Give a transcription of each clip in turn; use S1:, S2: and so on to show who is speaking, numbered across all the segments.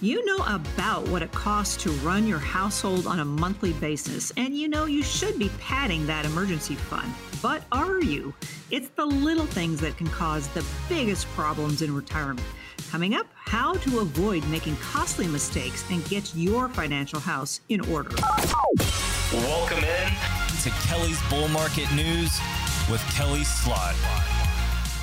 S1: You know about what it costs to run your household on a monthly basis, and you know you should be padding that emergency fund. But are you? It's the little things that can cause the biggest problems in retirement. Coming up, how to avoid making costly mistakes and get your financial house in order.
S2: Welcome in to Kelly's Bull Market News with Kelley Slaught.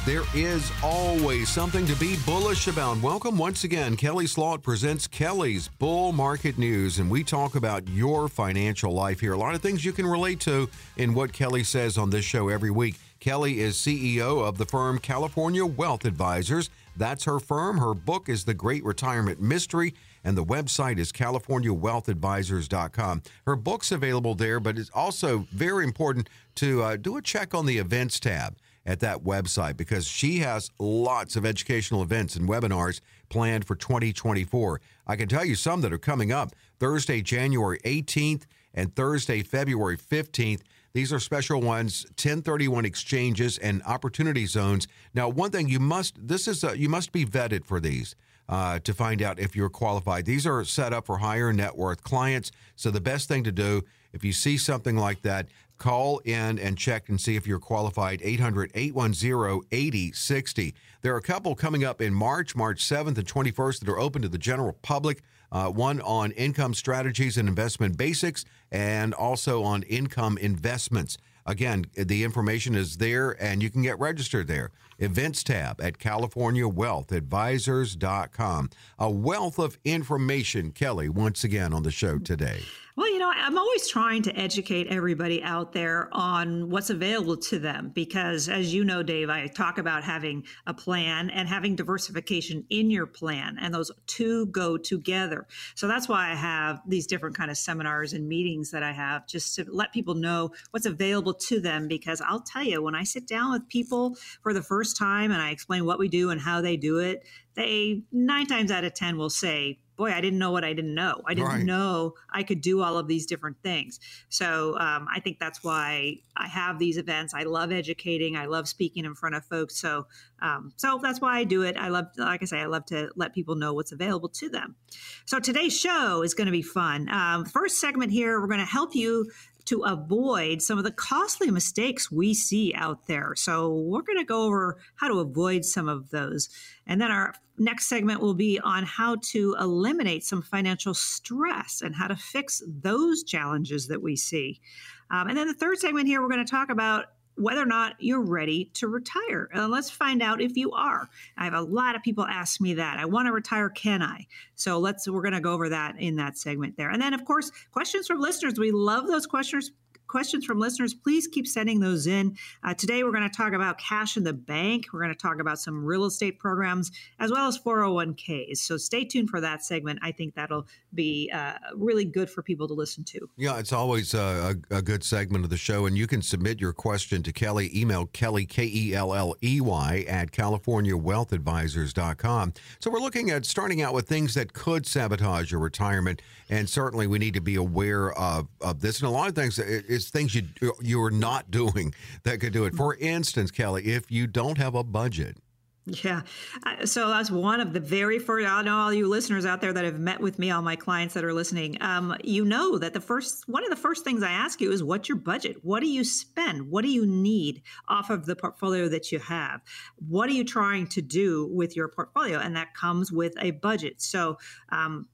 S3: There is always something to be bullish about. Welcome once again. Kelley Slaught presents Kelly's Bull Market News, and we talk about your financial life here. A lot of things you can relate to in what Kelly says on this show every week. Kelly is CEO of the firm California Wealth Advisors. That's her firm. Her book is The Great Retirement Mystery, and the website is californiawealthadvisors.com. Her book's available there, but it's also very important to uh, do a check on the events tab at that website because she has lots of educational events and webinars planned for 2024. I can tell you some that are coming up Thursday, January 18th and Thursday, February 15th. These are special ones, 1031 exchanges and opportunity zones. Now, one thing you must this is a, you must be vetted for these. Uh, to find out if you're qualified. These are set up for higher net worth clients. So the best thing to do if you see something like that, Call in and check and see if you're qualified. 800 810 8060. There are a couple coming up in March, March 7th and 21st, that are open to the general public. Uh, one on income strategies and investment basics, and also on income investments. Again, the information is there and you can get registered there. Events tab at CaliforniaWealthAdvisors.com. A wealth of information, Kelly, once again on the show today.
S1: Well, you know, I'm always trying to educate everybody out there on what's available to them because, as you know, Dave, I talk about having a plan and having diversification in your plan, and those two go together. So that's why I have these different kind of seminars and meetings that I have just to let people know what's available to them. Because I'll tell you, when I sit down with people for the first time and I explain what we do and how they do it, they nine times out of 10 will say, boy, I didn't know what I didn't know. I didn't right. know I could do all of these different things. So um, I think that's why I have these events. I love educating. I love speaking in front of folks. So um, so that's why I do it. I love, like I say, I love to let people know what's available to them. So today's show is going to be fun. Um, first segment here, we're going to help you to avoid some of the costly mistakes we see out there. So, we're going to go over how to avoid some of those. And then our next segment will be on how to eliminate some financial stress and how to fix those challenges that we see. Um, and then the third segment here, we're going to talk about whether or not you're ready to retire. And let's find out if you are. I have a lot of people ask me that. I want to retire, can I? So let's we're going to go over that in that segment there. And then of course, questions from listeners. We love those questions questions from listeners, please keep sending those in. Uh, today, we're going to talk about cash in the bank. We're going to talk about some real estate programs as well as 401ks. So stay tuned for that segment. I think that'll be uh, really good for people to listen to.
S3: Yeah, it's always a, a, good segment of the show. And you can submit your question to Kelly. Email Kelly, K E L L E Y, at CaliforniaWealthAdvisors.com. So we're looking at starting out with things that could sabotage your retirement. And certainly we need to be aware of, of this. And a lot of things, it, it's things you you're not doing that could do it. For instance, Kelly, if you don't have a budget,
S1: yeah. So that's one of the very first. I know all you listeners out there that have met with me, all my clients that are listening. Um, you know that the first one of the first things I ask you is, "What's your budget? What do you spend? What do you need off of the portfolio that you have? What are you trying to do with your portfolio?" And that comes with a budget. So um,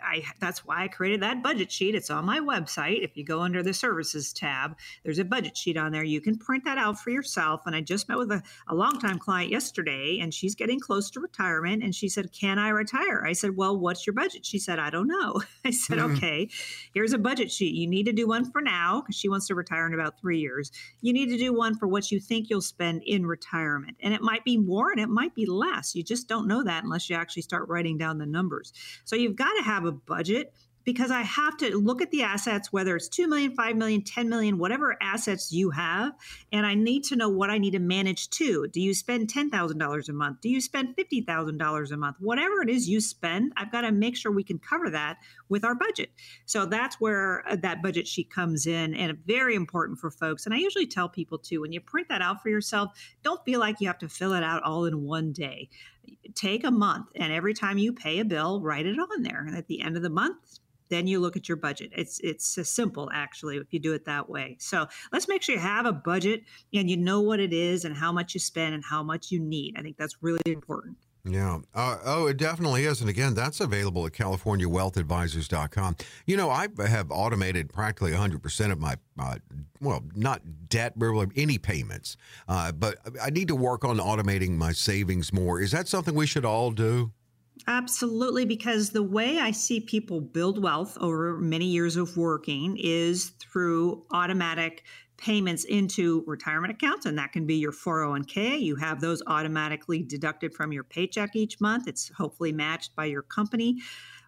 S1: I that's why I created that budget sheet. It's on my website. If you go under the services tab, there's a budget sheet on there. You can print that out for yourself. And I just met with a, a longtime client yesterday and she's getting close to retirement. And she said, Can I retire? I said, Well, what's your budget? She said, I don't know. I said, mm-hmm. Okay, here's a budget sheet. You need to do one for now because she wants to retire in about three years. You need to do one for what you think you'll spend in retirement. And it might be more and it might be less. You just don't know that unless you actually start writing down the numbers. So you've got to have a budget because I have to look at the assets, whether it's 2 million, 5 million, 10 million, whatever assets you have, and I need to know what I need to manage to. Do you spend $10,000 a month? Do you spend $50,000 a month? Whatever it is you spend, I've got to make sure we can cover that with our budget. So that's where uh, that budget sheet comes in and very important for folks. And I usually tell people too, when you print that out for yourself, don't feel like you have to fill it out all in one day take a month and every time you pay a bill, write it on there. And at the end of the month, then you look at your budget. It's it's uh, simple actually if you do it that way. So let's make sure you have a budget and you know what it is and how much you spend and how much you need. I think that's really important.
S3: Yeah. Uh, oh, it definitely is. And again, that's available at CaliforniaWealthAdvisors.com. You know, I have automated practically 100% of my, uh, well, not debt, but any payments. Uh, but I need to work on automating my savings more. Is that something we should all do?
S1: Absolutely, because the way I see people build wealth over many years of working is through automatic payments into retirement accounts, and that can be your 401k. You have those automatically deducted from your paycheck each month. It's hopefully matched by your company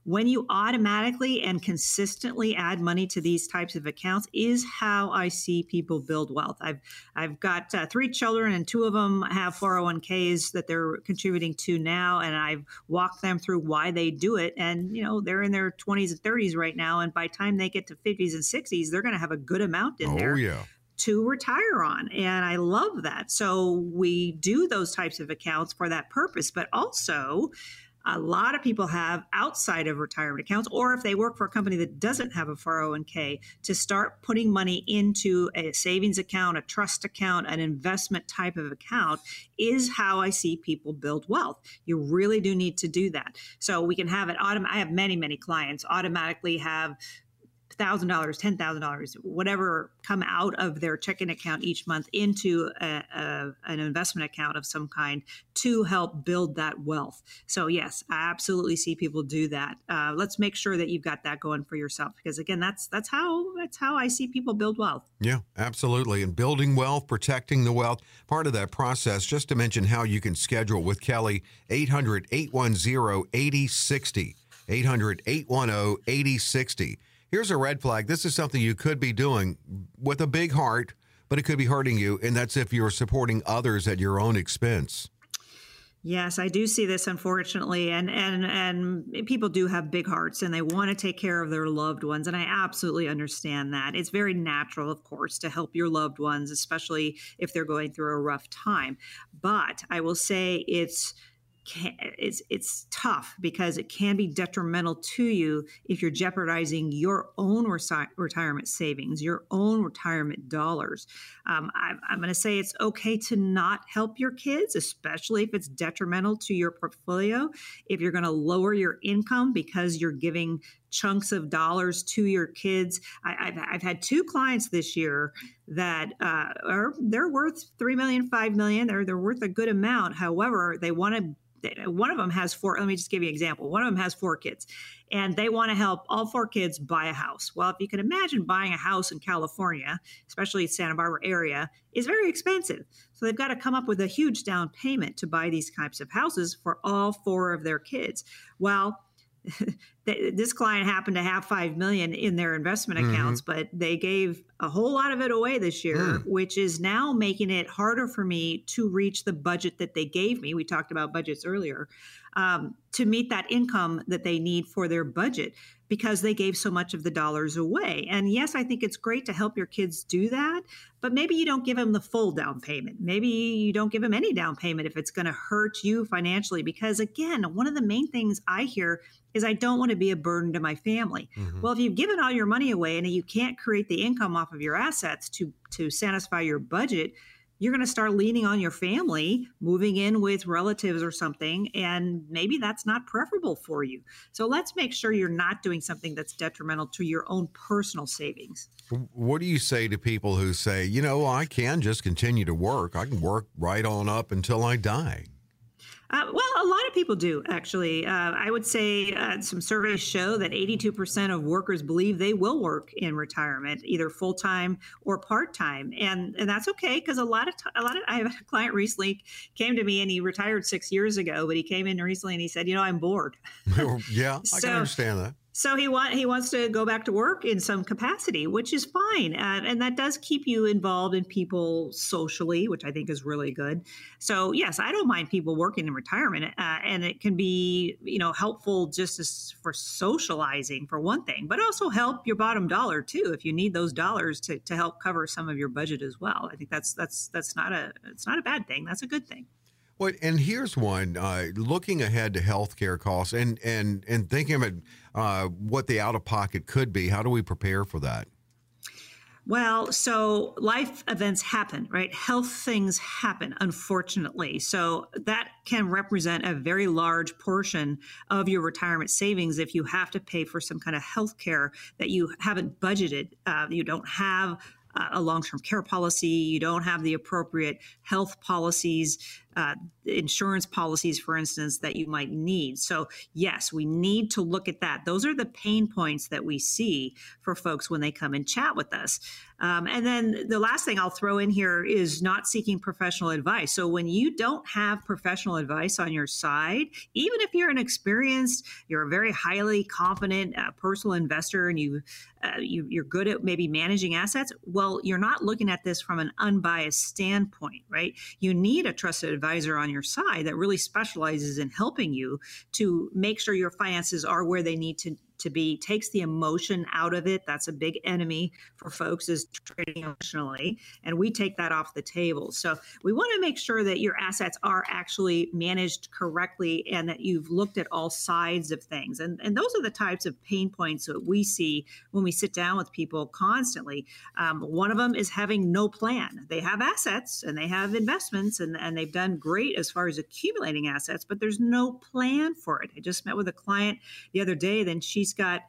S1: when you automatically and consistently add money to these types of accounts is how I see people build wealth. I've I've got uh, three children and two of them have 401ks that they're contributing to now and I've walked them through why they do it and you know they're in their 20s and 30s right now and by time they get to 50s and 60s they're going to have a good amount in
S3: oh,
S1: there.
S3: Oh yeah
S1: to retire on. And I love that. So we do those types of accounts for that purpose, but also a lot of people have outside of retirement accounts, or if they work for a company that doesn't have a 401k, to start putting money into a savings account, a trust account, an investment type of account is how I see people build wealth. You really do need to do that. So we can have it I have many, many clients automatically have thousand dollars, ten thousand dollars, whatever come out of their checking account each month into a, a, an investment account of some kind to help build that wealth. So yes, I absolutely see people do that. Uh, let's make sure that you've got that going for yourself because again, that's that's how that's how I see people build wealth.
S3: Yeah, absolutely. And building wealth, protecting the wealth, part of that process. Just to mention how you can schedule with Kelly, 800 810 8060. 800 810 8060. Here's a red flag. This is something you could be doing with a big heart, but it could be hurting you. And that's if you're supporting others at your own expense.
S1: Yes, I do see this unfortunately and and and people do have big hearts and they want to take care of their loved ones and I absolutely understand that. It's very natural of course to help your loved ones especially if they're going through a rough time. But I will say it's can, it's it's tough because it can be detrimental to you if you're jeopardizing your own resi- retirement savings, your own retirement dollars. Um, I, I'm going to say it's okay to not help your kids, especially if it's detrimental to your portfolio. If you're going to lower your income because you're giving chunks of dollars to your kids. I, have I've had two clients this year that uh, are they're worth three million, five million. They're they're worth a good amount. However, they want to one of them has four let me just give you an example one of them has four kids and they want to help all four kids buy a house well if you can imagine buying a house in california especially santa barbara area is very expensive so they've got to come up with a huge down payment to buy these types of houses for all four of their kids well this client happened to have 5 million in their investment mm-hmm. accounts but they gave a whole lot of it away this year mm. which is now making it harder for me to reach the budget that they gave me we talked about budgets earlier um, to meet that income that they need for their budget because they gave so much of the dollars away. And yes, I think it's great to help your kids do that, but maybe you don't give them the full down payment. Maybe you don't give them any down payment if it's going to hurt you financially. Because again, one of the main things I hear is I don't want to be a burden to my family. Mm-hmm. Well, if you've given all your money away and you can't create the income off of your assets to to satisfy your budget, you're going to start leaning on your family, moving in with relatives or something, and maybe that's not preferable for you. So let's make sure you're not doing something that's detrimental to your own personal savings.
S3: What do you say to people who say, you know, I can just continue to work? I can work right on up until I die.
S1: Uh, well, a lot of people do, actually. Uh, I would say uh, some surveys show that 82% of workers believe they will work in retirement, either full time or part time, and and that's okay because a lot of t- a lot of I have a client recently came to me and he retired six years ago, but he came in recently and he said, you know, I'm bored.
S3: yeah, I can understand that.
S1: So he want he wants to go back to work in some capacity, which is fine, uh, and that does keep you involved in people socially, which I think is really good. So yes, I don't mind people working in retirement, uh, and it can be you know helpful just as for socializing for one thing, but also help your bottom dollar too if you need those dollars to, to help cover some of your budget as well. I think that's that's that's not a it's not a bad thing. That's a good thing.
S3: Well, and here's one: uh, looking ahead to healthcare costs and and and thinking about uh, what the out of pocket could be. How do we prepare for that?
S1: Well, so life events happen, right? Health things happen, unfortunately. So that can represent a very large portion of your retirement savings if you have to pay for some kind of health care that you haven't budgeted. Uh, you don't have a long term care policy, you don't have the appropriate health policies uh, insurance policies, for instance, that you might need. So, yes, we need to look at that. Those are the pain points that we see for folks when they come and chat with us. Um, and then the last thing I'll throw in here is not seeking professional advice. So, when you don't have professional advice on your side, even if you're an experienced, you're a very highly confident uh, personal investor and you, uh, you, you're good at maybe managing assets, well, you're not looking at this from an unbiased standpoint, right? You need a trusted advisor advisor on your side that really specializes in helping you to make sure your finances are where they need to to be takes the emotion out of it. That's a big enemy for folks is trading emotionally and we take that off the table. So we want to make sure that your assets are actually managed correctly and that you've looked at all sides of things. And, and those are the types of pain points that we see when we sit down with people constantly. Um, one of them is having no plan. They have assets and they have investments and, and they've done great as far as accumulating assets but there's no plan for it. I just met with a client the other day then she she's got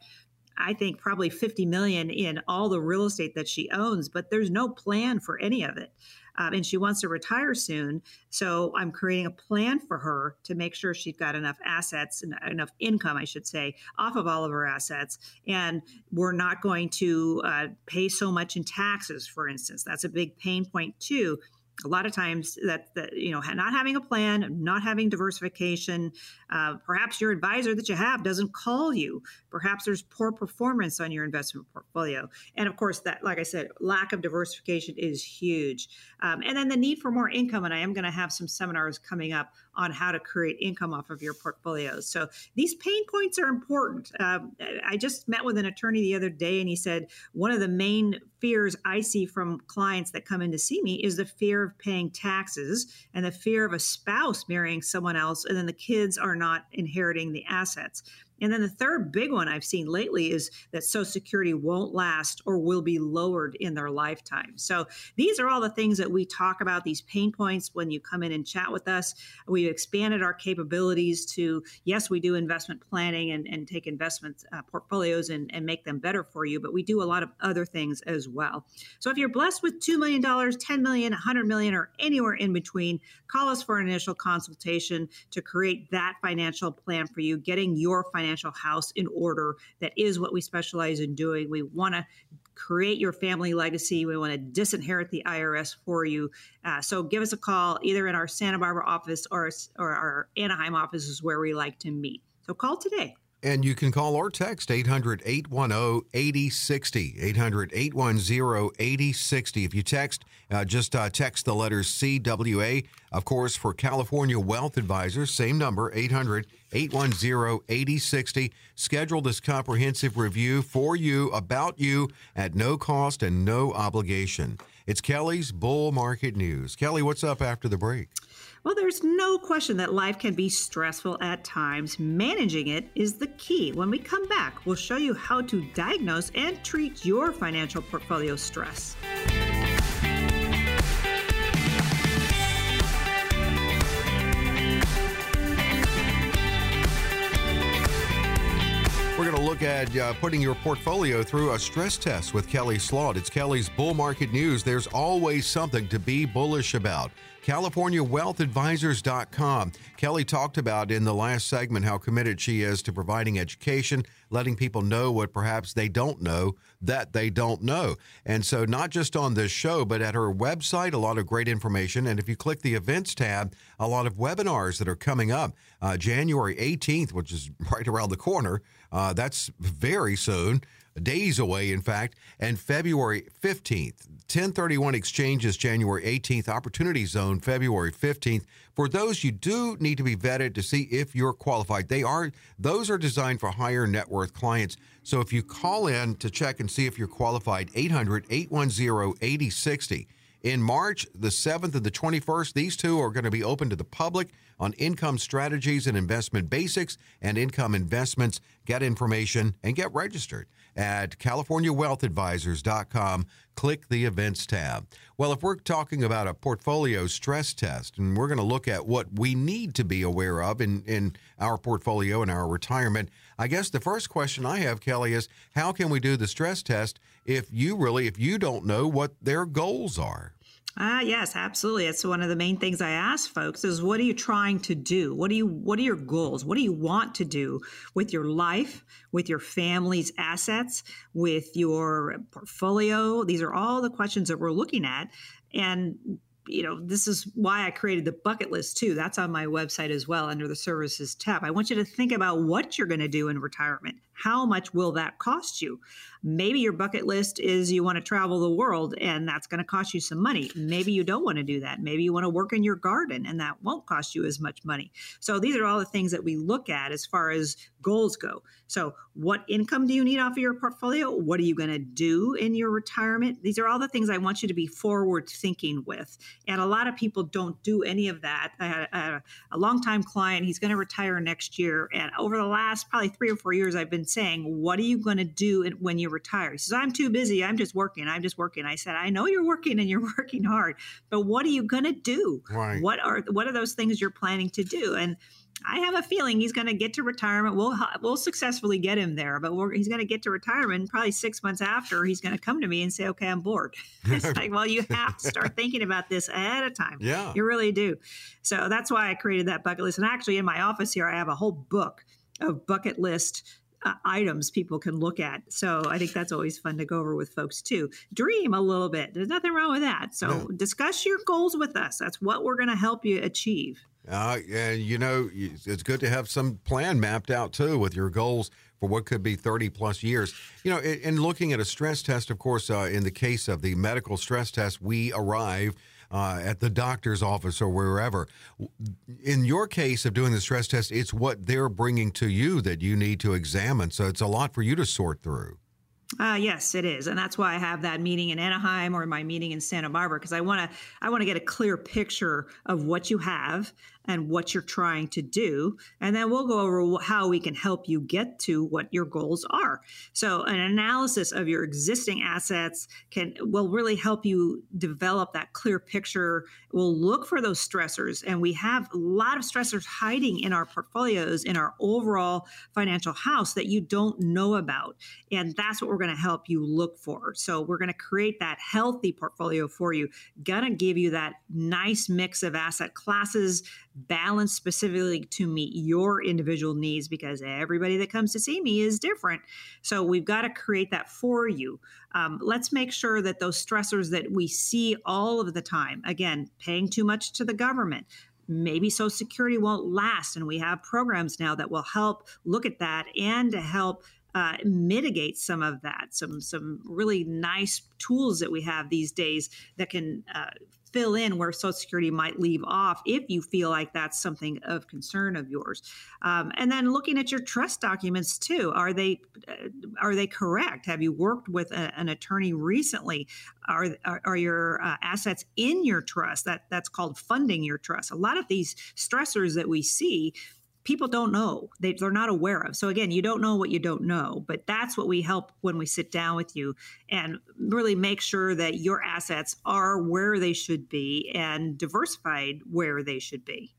S1: I think probably 50 million in all the real estate that she owns, but there's no plan for any of it. Um, and she wants to retire soon. So I'm creating a plan for her to make sure she's got enough assets and enough income, I should say, off of all of her assets. And we're not going to uh, pay so much in taxes, for instance. That's a big pain point, too a lot of times that, that you know not having a plan not having diversification uh, perhaps your advisor that you have doesn't call you perhaps there's poor performance on your investment portfolio. And of course that like i said lack of diversification is huge. Um, and then the need for more income and i am going to have some seminars coming up on how to create income off of your portfolios so these pain points are important. Um, i just met with an attorney the other day and he said one of the main fears i see from clients that come in to see me is the fear of paying taxes and the fear of a spouse marrying someone else and then the kids are not inheriting the assets and then the third big one I've seen lately is that Social Security won't last or will be lowered in their lifetime. So these are all the things that we talk about, these pain points when you come in and chat with us. We've expanded our capabilities to, yes, we do investment planning and, and take investment uh, portfolios and, and make them better for you, but we do a lot of other things as well. So if you're blessed with $2 million, $10 million, 100 million, or anywhere in between, call us for an initial consultation to create that financial plan for you, getting your financial financial house in order. That is what we specialize in doing. We want to create your family legacy. We want to disinherit the IRS for you. Uh, so give us a call either in our Santa Barbara office or, or our Anaheim office is where we like to meet. So call today.
S3: And you can call or text 800 810 8060. 800 810 8060. If you text, uh, just uh, text the letters CWA. Of course, for California Wealth Advisors, same number 800 810 8060. Schedule this comprehensive review for you, about you, at no cost and no obligation. It's Kelly's Bull Market News. Kelly, what's up after the break?
S1: Well, there's no question that life can be stressful at times. Managing it is the key. When we come back, we'll show you how to diagnose and treat your financial portfolio stress.
S3: At uh, putting your portfolio through a stress test with Kelley Slaught. It's Kelly's Bull Market News. There's always something to be bullish about. CaliforniaWealthAdvisors.com. Kelly talked about in the last segment how committed she is to providing education, letting people know what perhaps they don't know that they don't know. And so, not just on this show, but at her website, a lot of great information. And if you click the events tab, a lot of webinars that are coming up. Uh, January 18th, which is right around the corner, uh, that's very soon days away, in fact, and February 15th. 1031 exchanges January 18th, Opportunity Zone February 15th. For those you do need to be vetted to see if you're qualified. They are those are designed for higher net worth clients. So if you call in to check and see if you're qualified, 800 810 8060. In March, the 7th and the 21st, these two are going to be open to the public on income strategies and investment basics and income investments. Get information and get registered at californiawealthadvisors.com. Click the events tab. Well, if we're talking about a portfolio stress test and we're going to look at what we need to be aware of in, in our portfolio and our retirement, I guess the first question I have, Kelly, is how can we do the stress test if you really, if you don't know what their goals are?
S1: Ah, yes, absolutely. It's one of the main things I ask folks is what are you trying to do? What do you what are your goals? What do you want to do with your life, with your family's assets, with your portfolio? These are all the questions that we're looking at. And you know, this is why I created the bucket list too. That's on my website as well under the services tab. I want you to think about what you're going to do in retirement. How much will that cost you? Maybe your bucket list is you want to travel the world and that's going to cost you some money. Maybe you don't want to do that. Maybe you want to work in your garden and that won't cost you as much money. So these are all the things that we look at as far as goals go. So, what income do you need off of your portfolio? What are you going to do in your retirement? These are all the things I want you to be forward thinking with. And a lot of people don't do any of that. I had a, a longtime client, he's going to retire next year. And over the last probably three or four years, I've been saying, What are you going to do when you retire? He says, I'm too busy. I'm just working. I'm just working. I said, I know you're working and you're working hard, but what are you going to do? Right. What are what are those things you're planning to do? And I have a feeling he's going to get to retirement. We'll we'll successfully get him there, but he's going to get to retirement probably six months after. He's going to come to me and say, "Okay, I'm bored." it's like, well, you have to start thinking about this ahead of time.
S3: Yeah,
S1: you really do. So that's why I created that bucket list. And actually, in my office here, I have a whole book of bucket list uh, items people can look at. So I think that's always fun to go over with folks too. Dream a little bit. There's nothing wrong with that. So no. discuss your goals with us. That's what we're going to help you achieve.
S3: Uh, and you know, it's good to have some plan mapped out too with your goals for what could be 30 plus years. You know, in looking at a stress test, of course, uh, in the case of the medical stress test, we arrive uh, at the doctor's office or wherever. In your case of doing the stress test, it's what they're bringing to you that you need to examine. So it's a lot for you to sort through.
S1: Uh, yes, it is, and that's why I have that meeting in Anaheim or my meeting in Santa Barbara because I want to I want to get a clear picture of what you have and what you're trying to do. And then we'll go over how we can help you get to what your goals are. So an analysis of your existing assets can will really help you develop that clear picture. We'll look for those stressors and we have a lot of stressors hiding in our portfolios in our overall financial house that you don't know about. And that's what we're going to help you look for. So we're going to create that healthy portfolio for you. Going to give you that nice mix of asset classes balanced specifically to meet your individual needs because everybody that comes to see me is different. So we've got to create that for you. Um, let's make sure that those stressors that we see all of the time, again, paying too much to the government, maybe Social Security won't last. And we have programs now that will help look at that and to help uh, mitigate some of that. Some some really nice tools that we have these days that can uh, fill in where Social Security might leave off if you feel like that's something of concern of yours. Um, and then looking at your trust documents too, are they uh, are they correct? Have you worked with a, an attorney recently? Are are, are your uh, assets in your trust? That that's called funding your trust. A lot of these stressors that we see people don't know. They, they're not aware of. So again you don't know what you don't know but that's what we help when we sit down with you and really make sure that your assets are where they should be and diversified where they should be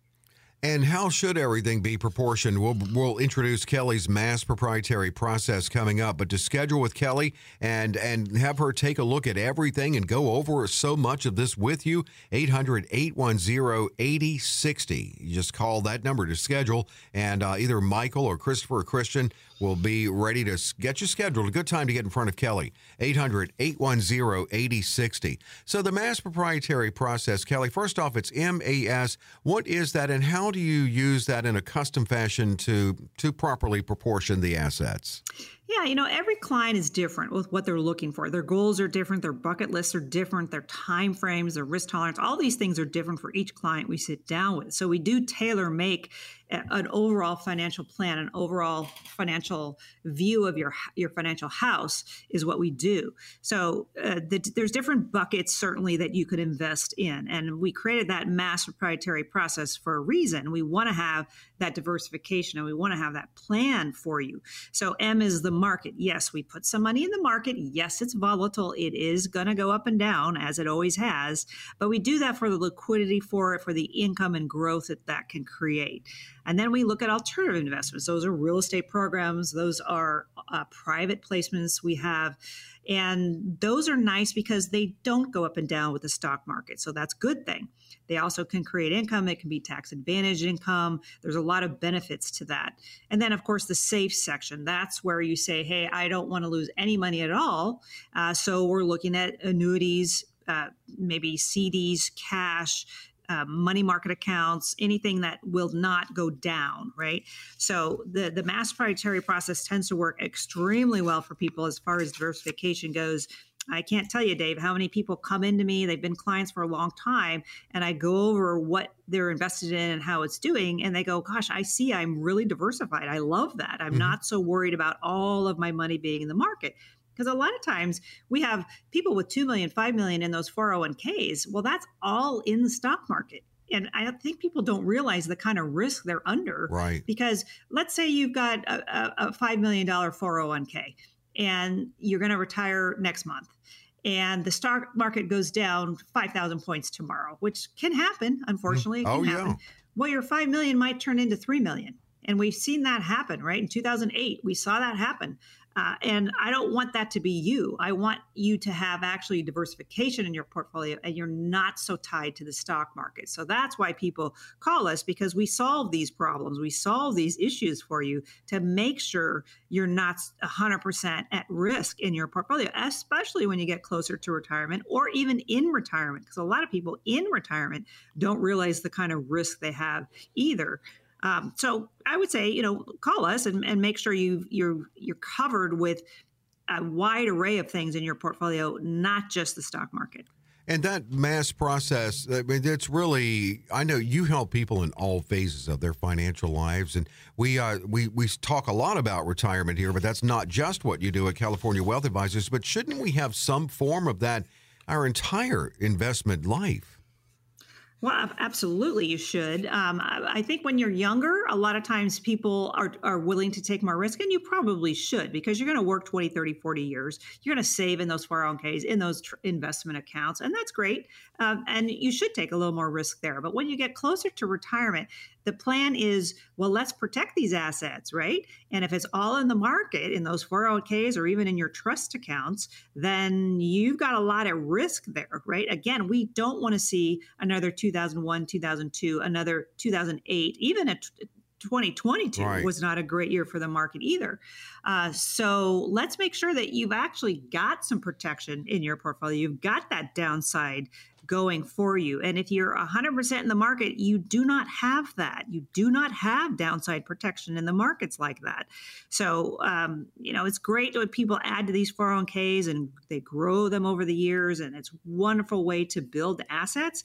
S3: and how should everything be proportioned? We'll, we'll introduce Kelly's MAS proprietary process coming up, but to schedule with Kelly and and have her take a look at everything and go over so much of this with you, 800 810 8060. You just call that number to schedule, and uh, either Michael or Christopher or Christian will be ready to get you scheduled. A good time to get in front of Kelly. 800 810 8060. So, the MAS proprietary process, Kelly, first off, it's MAS. What is that, and how do you use that in a custom fashion to, to properly proportion the assets?
S1: Yeah, you know, every client is different with what they're looking for. Their goals are different, their bucket lists are different, their time frames, their risk tolerance, all these things are different for each client we sit down with. So we do tailor make an overall financial plan, an overall financial view of your your financial house is what we do. So uh, the, there's different buckets certainly that you could invest in, and we created that MAS proprietary process for a reason. We want to have that diversification and we want to have that plan for you. So M is the market. Yes, we put some money in the market. Yes, it's volatile. It is going to go up and down as it always has, but we do that for the liquidity for it, for the income and growth that that can create. And then we look at alternative investments. Those are real estate programs. Those are uh, private placements we have. And those are nice because they don't go up and down with the stock market. So that's good thing. They also can create income. It can be tax advantage income. There's a lot of benefits to that. And then, of course, the safe section. That's where you say, hey, I don't want to lose any money at all. Uh, so we're looking at annuities, uh, maybe CDs, cash, uh, money market accounts, anything that will not go down, right? So the the MAS proprietary process tends to work extremely well for people as far as diversification goes. I can't tell you, Dave, how many people come into me. They've been clients for a long time, and I go over what they're invested in and how it's doing. And they go, Gosh, I see I'm really diversified. I love that. I'm mm-hmm. not so worried about all of my money being in the market. Because a lot of times we have people with 2 million, 5 million in those 401ks. Well, that's all in the stock market. And I think people don't realize the kind of risk they're under.
S3: Right.
S1: Because let's say you've got a, a $5 million 401k and you're going to retire next month and the stock market goes down 5,000 points tomorrow, which can happen. Unfortunately,
S3: oh,
S1: yeah. Happen. Well, your 5 million might turn into 3 million. And we've seen that happen, right? In 2008, we saw that happen. Uh, and I don't want that to be you. I want you to have actually diversification in your portfolio and you're not so tied to the stock market. So that's why people call us because we solve these problems. We solve these issues for you to make sure you're not 100% at risk in your portfolio, especially when you get closer to retirement or even in retirement. Because a lot of people in retirement don't realize the kind of risk they have either. Um, so I would say, you know, call us and, and make sure you you're you're covered with a wide array of things in your portfolio, not just the stock market.
S3: And that MAS process, I mean, it's really, I know you help people in all phases of their financial lives. And we, uh, we, we talk a lot about retirement here, but that's not just what you do at California Wealth Advisors. But shouldn't we have some form of that our entire investment life?
S1: Well, absolutely, you should. Um, I think when you're younger, a lot of times people are, are willing to take more risk, and you probably should because you're going to work 20, 30, 40 years. You're going to save in those 401ks, in those tr- investment accounts, and that's great. Um, and you should take a little more risk there. But when you get closer to retirement, the plan is well, let's protect these assets, right? And if it's all in the market, in those 401ks or even in your trust accounts, then you've got a lot at risk there, right? Again, we don't want to see another 2001, 2002, another 2008, even a 2022 right. was not a great year for the market either. Uh, so let's make sure that you've actually got some protection in your portfolio. You've got that downside going for you. And if you're 100% in the market, you do not have that. You do not have downside protection in the markets like that. So, um, you know, it's great when people add to these 401ks and they grow them over the years, and it's a wonderful way to build assets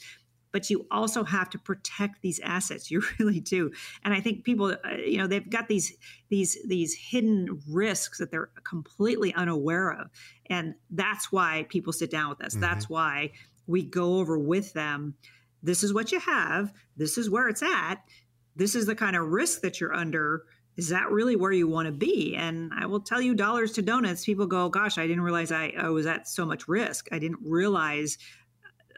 S1: but you also have to protect these assets you really do and i think people uh, you know they've got these these these hidden risks that they're completely unaware of and that's why people sit down with us mm-hmm. that's why we go over with them this is what you have this is where it's at this is the kind of risk that you're under is that really where you want to be and i will tell you dollars to donuts people go gosh i didn't realize i, I was at so much risk i didn't realize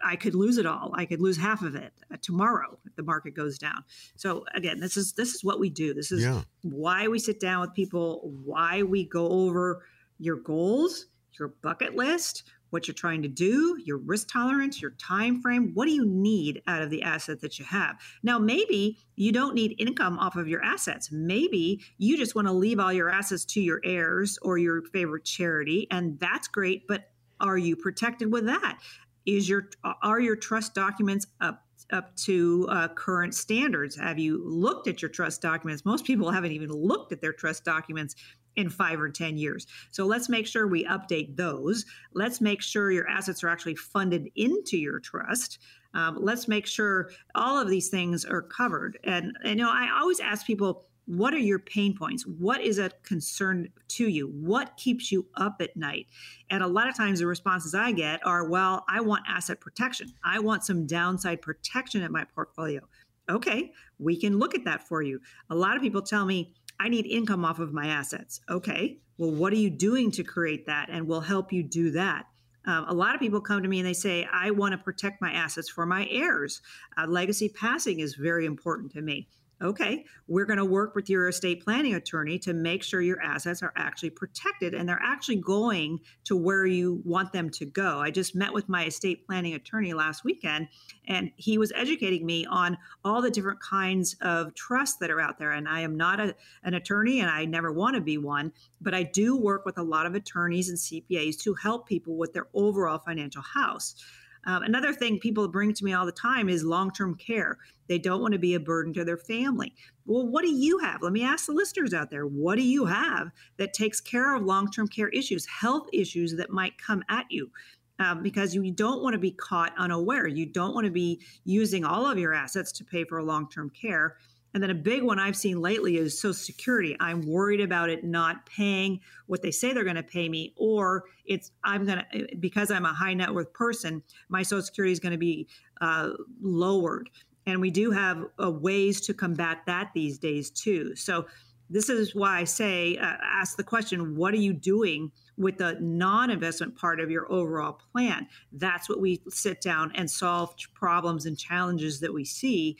S1: I could lose it all. I could lose half of it uh, tomorrow if the market goes down. So again, this is this is what we do. This is yeah. why we sit down with people, why we go over your goals, your bucket list, what you're trying to do, your risk tolerance, your time frame. What do you need out of the asset that you have? Now, maybe you don't need income off of your assets. Maybe you just want to leave all your assets to your heirs or your favorite charity, and that's great. But are you protected with that? Is your are your trust documents up up to uh, current standards? Have you looked at your trust documents? Most people haven't even looked at their trust documents in five or 10 years. So let's make sure we update those. Let's make sure your assets are actually funded into your trust. Um, let's make sure all of these things are covered. And, and, you know, I always ask people, what are your pain points? What is a concern to you? What keeps you up at night? And a lot of times the responses I get are, well, I want asset protection. I want some downside protection in my portfolio. Okay, we can look at that for you. A lot of people tell me, I need income off of my assets. Okay, well, what are you doing to create that? And we'll help you do that. Um, a lot of people come to me and they say, I want to protect my assets for my heirs. Uh, legacy passing is very important to me okay, we're going to work with your estate planning attorney to make sure your assets are actually protected and they're actually going to where you want them to go. I just met with my estate planning attorney last weekend and he was educating me on all the different kinds of trusts that are out there. And I am not a, an attorney and I never want to be one, but I do work with a lot of attorneys and CPAs to help people with their overall financial house. Um, another thing people bring to me all the time is long term care. They don't want to be a burden to their family. Well, what do you have? Let me ask the listeners out there what do you have that takes care of long term care issues, health issues that might come at you? Um, because you don't want to be caught unaware. You don't want to be using all of your assets to pay for long term care. And then a big one I've seen lately is Social Security. I'm worried about it not paying what they say they're going to pay me, or it's I'm going to because I'm a high net worth person, my Social Security is going to be uh, lowered. And we do have uh, ways to combat that these days too. So this is why I say, uh, ask the question, what are you doing with the non-investment part of your overall plan? That's what we sit down and solve problems and challenges that we see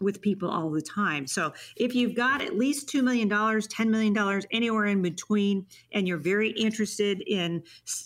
S1: with people all the time. So if you've got at least $2 million, $10 million, anywhere in between, and you're very interested in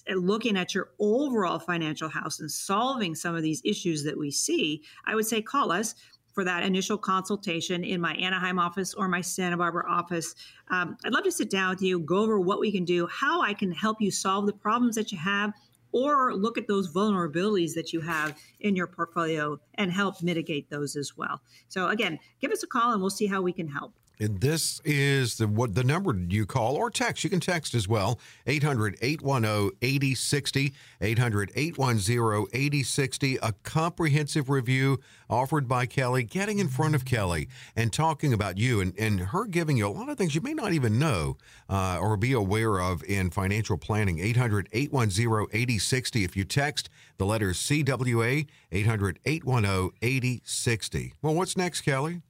S1: looking at your overall financial house and solving some of these issues that we see, I would say call us for that initial consultation in my Anaheim office or my Santa Barbara office. Um, I'd love to sit down with you, go over what we can do, how I can help you solve the problems that you have or look at those vulnerabilities that you have in your portfolio and help mitigate those as well. So again, give us a call and we'll see how we can help.
S3: This is the what the number you call or text. You can text as well. 800-810-8060, 800-810-8060. A comprehensive review offered by Kelly, getting in front of Kelly and talking about you and, and her giving you a lot of things you may not even know uh, or be aware of in financial planning. 800-810-8060. If you text the letters CWA, 800-810-8060. Well, what's next, Kelly?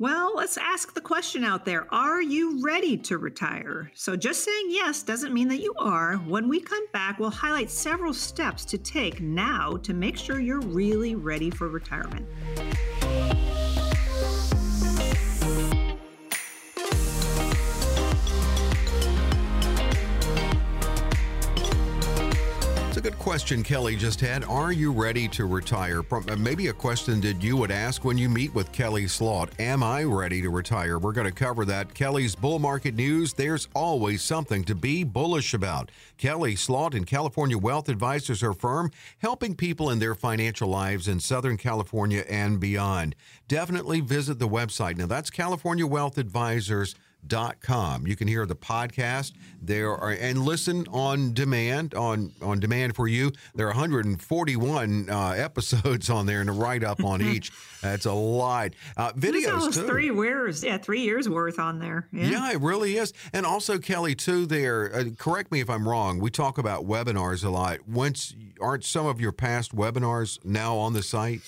S1: Well, let's ask the question out there Are you ready to retire? So, just saying yes doesn't mean that you are. When we come back, we'll highlight several steps to take now to make sure you're really ready for retirement.
S3: Question Kelly just had. Are you ready to retire? Uh, maybe a question that you would ask when you meet with Kelley Slaught. Am I ready to retire? We're going to cover that. Kelly's bull market news. There's always something to be bullish about. Kelley Slaught and California Wealth Advisors are firm, helping people in their financial lives in Southern California and beyond. Definitely visit the website. Now, that's California Wealth Advisors com. You can hear the podcast there are, and listen on demand on on demand for you. There are 141 uh, episodes on there and a write up on each. That's a lot. Uh, videos too.
S1: Three years, yeah, three years worth on there.
S3: Yeah. yeah it really is. And also Kelly too. There, uh, correct me if I'm wrong. We talk about webinars a lot. Once aren't some of your past webinars now on the site?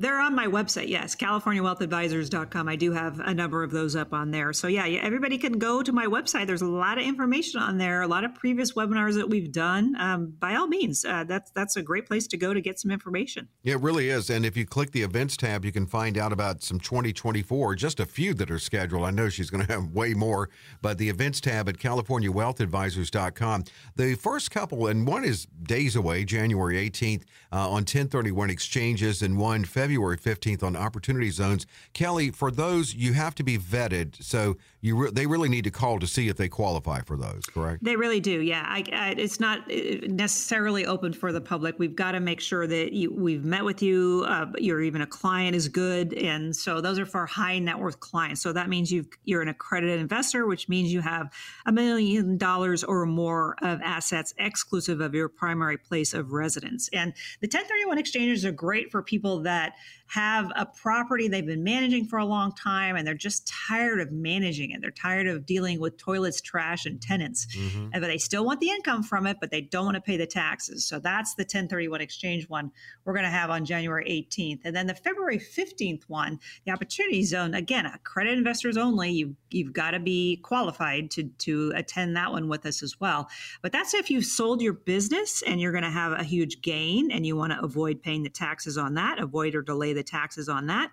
S1: They're on my website, yes, californiawealthadvisors.com. I do have a number of those up on there. So, yeah, everybody can go to my website. There's a lot of information on there, a lot of previous webinars that we've done. Um, by all means, uh, that's, that's a great place to go to get some information.
S3: Yeah, it really is. And if you click the events tab, you can find out about some 2024, just a few that are scheduled. I know she's going to have way more, but the events tab at californiawealthadvisors.com. The first couple, and one is days away, January 18th, uh, on 1031 exchanges, and one February February 15th on opportunity zones. Kelly, for those, you have to be vetted. So you re- they really need to call to see if they qualify for those, correct?
S1: They really do. Yeah. I, I, it's not uh, necessarily open for the public. We've got to make sure that you, we've met with you, uh, you're even a client is good. And so those are for high net worth clients. So that means you you're an accredited investor, which means you have a million dollars or more of assets exclusive of your primary place of residence. And the 1031 exchanges are great for people that have a property they've been managing for a long time and they're just tired of managing it. They're tired of dealing with toilets, trash, and tenants. Mm-hmm. But they still want the income from it, but they don't want to pay the taxes. So that's the 1031 exchange one we're going to have on January 18th. And then the February 15th one, the opportunity zone, again, credit investors only. You, you've got to be qualified to, to attend that one with us as well. But that's if you've sold your business and you're going to have a huge gain and you want to avoid paying the taxes on that, avoid or delay the taxes on that.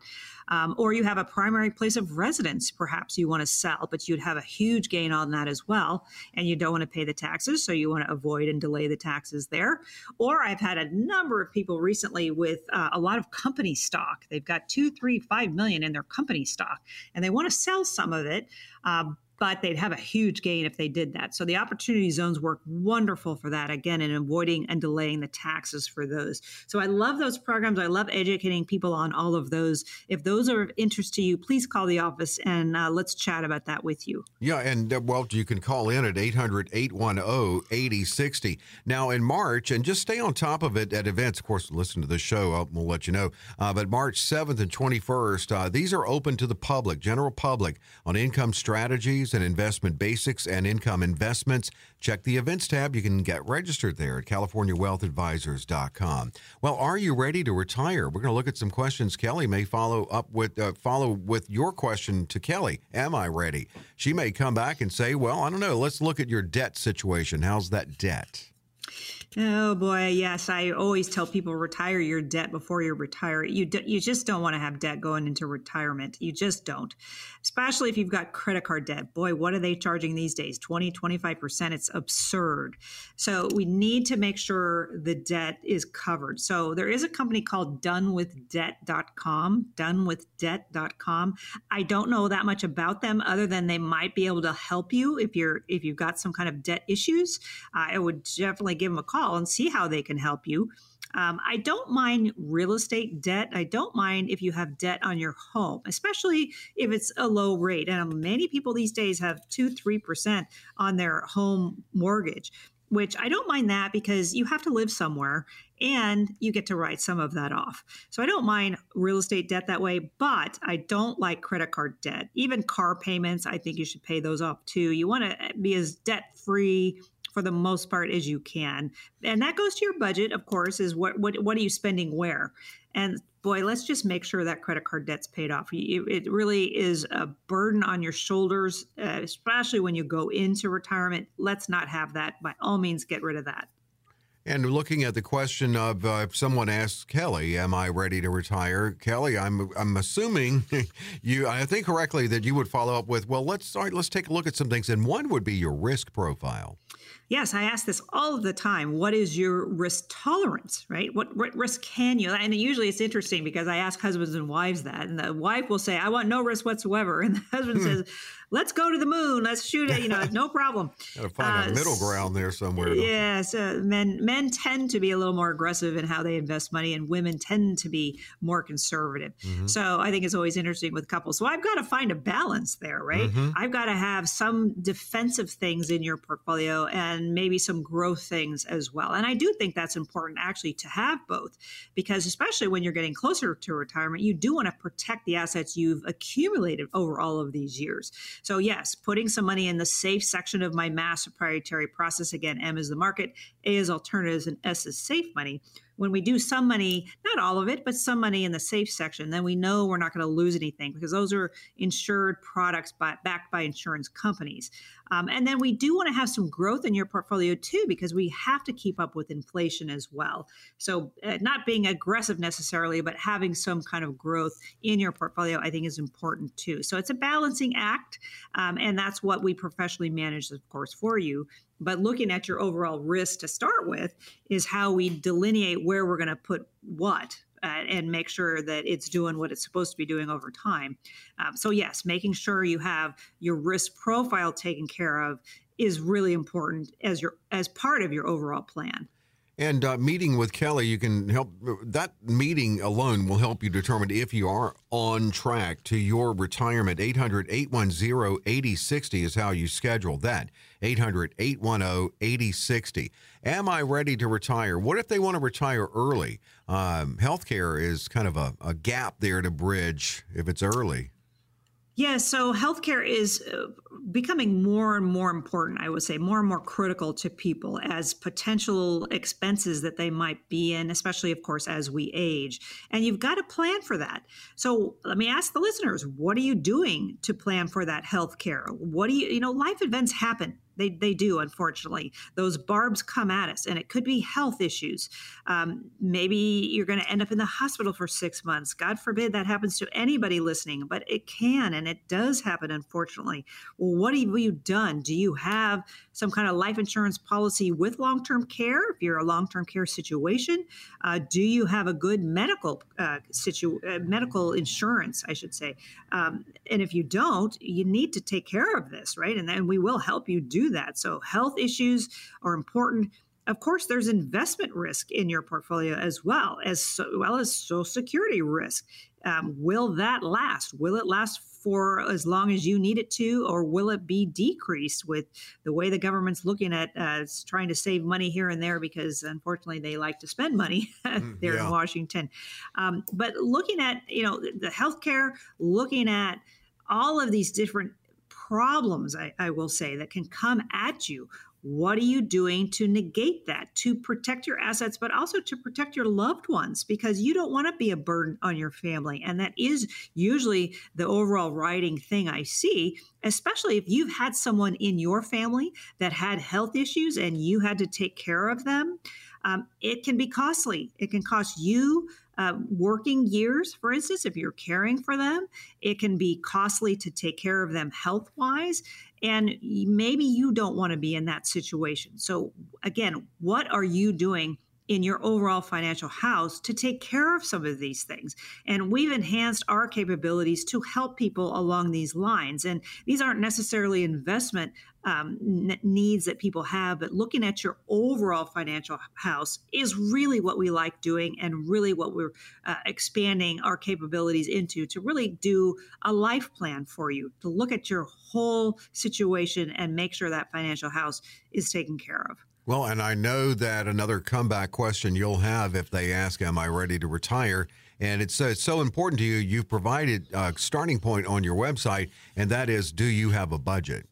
S1: Um, or you have a primary place of residence, perhaps you want to sell, but you'd have a huge gain on that as well. And you don't want to pay the taxes, so you want to avoid and delay the taxes there. Or I've had a number of people recently with uh, a lot of company stock. They've got two, three, five million in their company stock, and they want to sell some of it. Um, but they'd have a huge gain if they did that. So the opportunity zones work wonderful for that, again, in avoiding and delaying the taxes for those. So I love those programs. I love educating people on all of those. If those are of interest to you, please call the office and uh, let's chat about that with you.
S3: Yeah, and uh, well, you can call in at 800 810 8060. Now, in March, and just stay on top of it at events. Of course, listen to the show, I'll, we'll let you know. Uh, but March 7th and 21st, uh, these are open to the public, general public, on income strategies and investment basics and income investments. Check the events tab. You can get registered there at californiawealthadvisors.com. Well, are you ready to retire? We're going to look at some questions. Kelley may follow up with uh, follow with your question to Kelley. Am I ready? She may come back and say, "Well, I don't know. Let's look at your debt situation. How's that debt?"
S1: Oh boy, yes. I always tell people retire your debt before you retire. You you just don't want to have debt going into retirement. You just don't. Especially if you've got credit card debt. Boy, what are they charging these days? 20, 25%. It's absurd. So we need to make sure the debt is covered. So there is a company called donewithdebt.com, donewithdebt.com. I don't know that much about them other than they might be able to help you if you're if you've got some kind of debt issues. I would definitely give them a call and see how they can help you. Um, I don't mind real estate debt. I don't mind if you have debt on your home, especially if it's a low rate. And many people these days have two, three percent on their home mortgage, which I don't mind that because you have to live somewhere and you get to write some of that off. So I don't mind real estate debt that way, but I don't like credit card debt. Even car payments, I think you should pay those off too. You want to be as debt free for the most part as you can. And that goes to your budget, of course, is what what what are you spending where? And boy, let's just make sure that credit card debt's paid off. It really is a burden on your shoulders, uh, especially when you go into retirement. Let's not have that. By all means, get rid of that.
S3: And looking at the question of uh, if someone asks Kelley, "Am I ready to retire?" Kelley, I'm I'm assuming you. I think correctly that you would follow up with, "Well, let's right, let's take a look at some things." And one would be your risk profile.
S1: Yes, I ask this all of the time. What is your risk tolerance, right? What, what risk can you? And usually it's interesting because I ask husbands and wives that, and the wife will say, I want no risk whatsoever. And the husband hmm. says, let's go to the moon. Let's shoot it. You know, no problem.
S3: Gotta find uh, a middle ground there somewhere.
S1: Yeah. So men men tend to be a little more aggressive in how they invest money, and women tend to be more conservative. Mm-hmm. So I think it's always interesting with couples. So I've got to find a balance there, right? Mm-hmm. I've got to have some defensive things in your portfolio and maybe some growth things as well. And I do think that's important actually to have both, because especially when you're getting closer to retirement, you do want to protect the assets you've accumulated over all of these years. So, yes, putting some money in the safe section of my MAS proprietary process. Again, M is the market, A is alternatives, and S is safe money when we do some money, not all of it, but some money in the safe section, then we know we're not going to lose anything because those are insured products by, backed by insurance companies. Um, and then we do want to have some growth in your portfolio too, because we have to keep up with inflation as well. So, uh, not being aggressive necessarily, but having some kind of growth in your portfolio, I think is important too. So, it's a balancing act. Um, and that's what we professionally manage, of course, for you. But looking at your overall risk to start with is how we delineate where we're going to put what uh, and make sure that it's doing what it's supposed to be doing over time. Um, so, yes, making sure you have your risk profile taken care of is really important as your as part of your overall plan.
S3: And uh, meeting with Kelley, you can help. That meeting alone will help you determine if you are on track to your retirement. 800 810 8060 is how you schedule that. 800 810 8060. Am I ready to retire? What if they want to retire early? Um, healthcare is kind of a, a gap there to bridge if it's early.
S1: Yeah, so healthcare is uh, becoming more and more important, I would say, more and more critical to people as potential expenses that they might be in, especially, of course, as we age. And you've got to plan for that. So let me ask the listeners what are you doing to plan for that healthcare? What do you, you know, life events happen they, they do, unfortunately. Those barbs come at us, and it could be health issues. Um, maybe you're going to end up in the hospital for six months. God forbid that happens to anybody listening, but it can, and it does happen, unfortunately. Well, what have you done? Do you have some kind of life insurance policy with long term care if you're a long term care situation? Uh, do you have a good medical uh, situ- uh, medical insurance, I should say? Um, and if you don't, you need to take care of this, right? And then we will help you do that. So health issues are important. Of course, there's investment risk in your portfolio as well as well as social security risk. Um, will that last? Will it last for as long as you need it to, or will it be decreased with the way the government's looking at uh, trying to save money here and there because unfortunately they like to spend money mm, there yeah. in Washington. Um, but looking at you know the healthcare, looking at all of these different problems, I, I will say, that can come at you. What are you doing to negate that, to protect your assets, but also to protect your loved ones? Because you don't want to be a burden on your family. And that is usually the overall writing thing I see, especially if you've had someone in your family that had health issues and you had to take care of them. Um, it can be costly. It can cost you uh, working years, for instance, if you're caring for them, it can be costly to take care of them health wise. And maybe you don't want to be in that situation. So, again, what are you doing? In your overall financial house to take care of some of these things. And we've enhanced our capabilities to help people along these lines. And these aren't necessarily investment um, needs that people have, but looking at your overall financial house is really what we like doing and really what we're uh, expanding our capabilities into to really do a life plan for you, to look at your whole situation and make sure that financial house is taken care of.
S3: Well, and I know that another comeback question you'll have if they ask, Am I ready to retire? And it's, uh, it's so important to you. You've provided a starting point on your website, and that is Do you have a budget?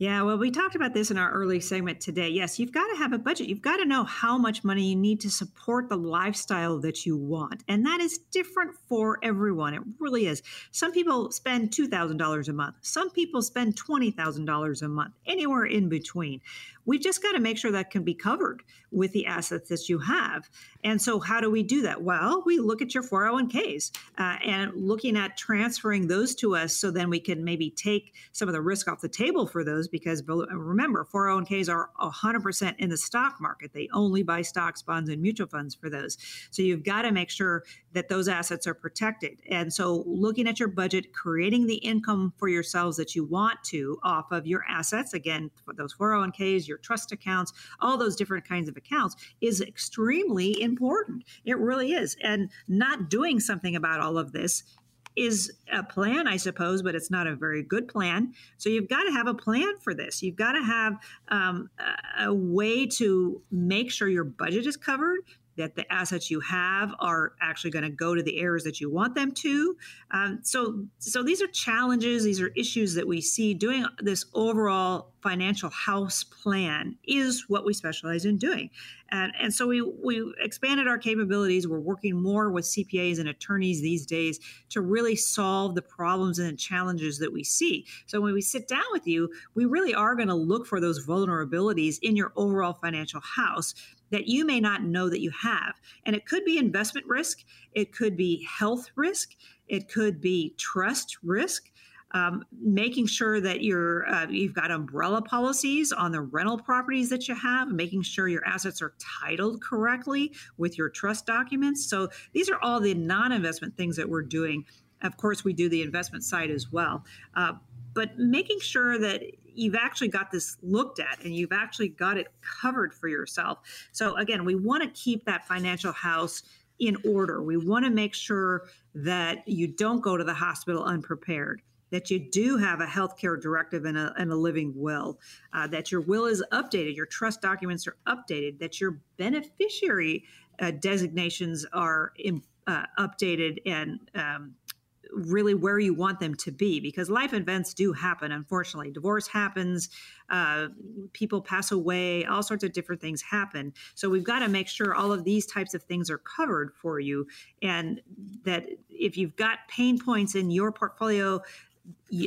S1: Yeah, well, we talked about this in our early segment today. Yes, you've got to have a budget. You've got to know how much money you need to support the lifestyle that you want. And that is different for everyone. It really is. Some people spend $2,000 a month, some people spend $20,000 a month, anywhere in between. We've just got to make sure that can be covered with the assets that you have. And so, how do we do that? Well, we look at your 401ks uh, and looking at transferring those to us so then we can maybe take some of the risk off the table for those because remember, 401ks are 100% in the stock market. They only buy stocks, bonds, and mutual funds for those. So, you've got to make sure that those assets are protected. And so, looking at your budget, creating the income for yourselves that you want to off of your assets, again, those 401ks, your trust accounts, all those different kinds of accounts is extremely important. It really is. And not doing something about all of this is a plan, I suppose, but it's not a very good plan. So you've got to have a plan for this. You've got to have um, a way to make sure your budget is covered that the assets you have are actually going to go to the areas that you want them to. Um, so, so these are challenges. These are issues that we see. Doing this overall financial house plan is what we specialize in doing, and and so we we expanded our capabilities. We're working more with CPAs and attorneys these days to really solve the problems and challenges that we see. So when we sit down with you, we really are going to look for those vulnerabilities in your overall financial house that you may not know that you have. And it could be investment risk, it could be health risk, it could be trust risk. um, making sure that you're uh, you've got umbrella policies on the rental properties that you have, making sure your assets are titled correctly with your trust documents. So these are all the non-investment things that we're doing. Of course, we do the investment side as well. Uh, but making sure that you've actually got this looked at and you've actually got it covered for yourself. So again, we want to keep that financial house in order. We want to make sure that you don't go to the hospital unprepared that you do have a healthcare directive and a, and a living will, uh, that your will is updated, your trust documents are updated, that your beneficiary uh, designations are in, uh, updated and um, really where you want them to be because life events do happen unfortunately. Divorce happens uh, people pass away all sorts of different things happen. So we've got to make sure all of these types of things are covered for you and that if you've got pain points in your portfolio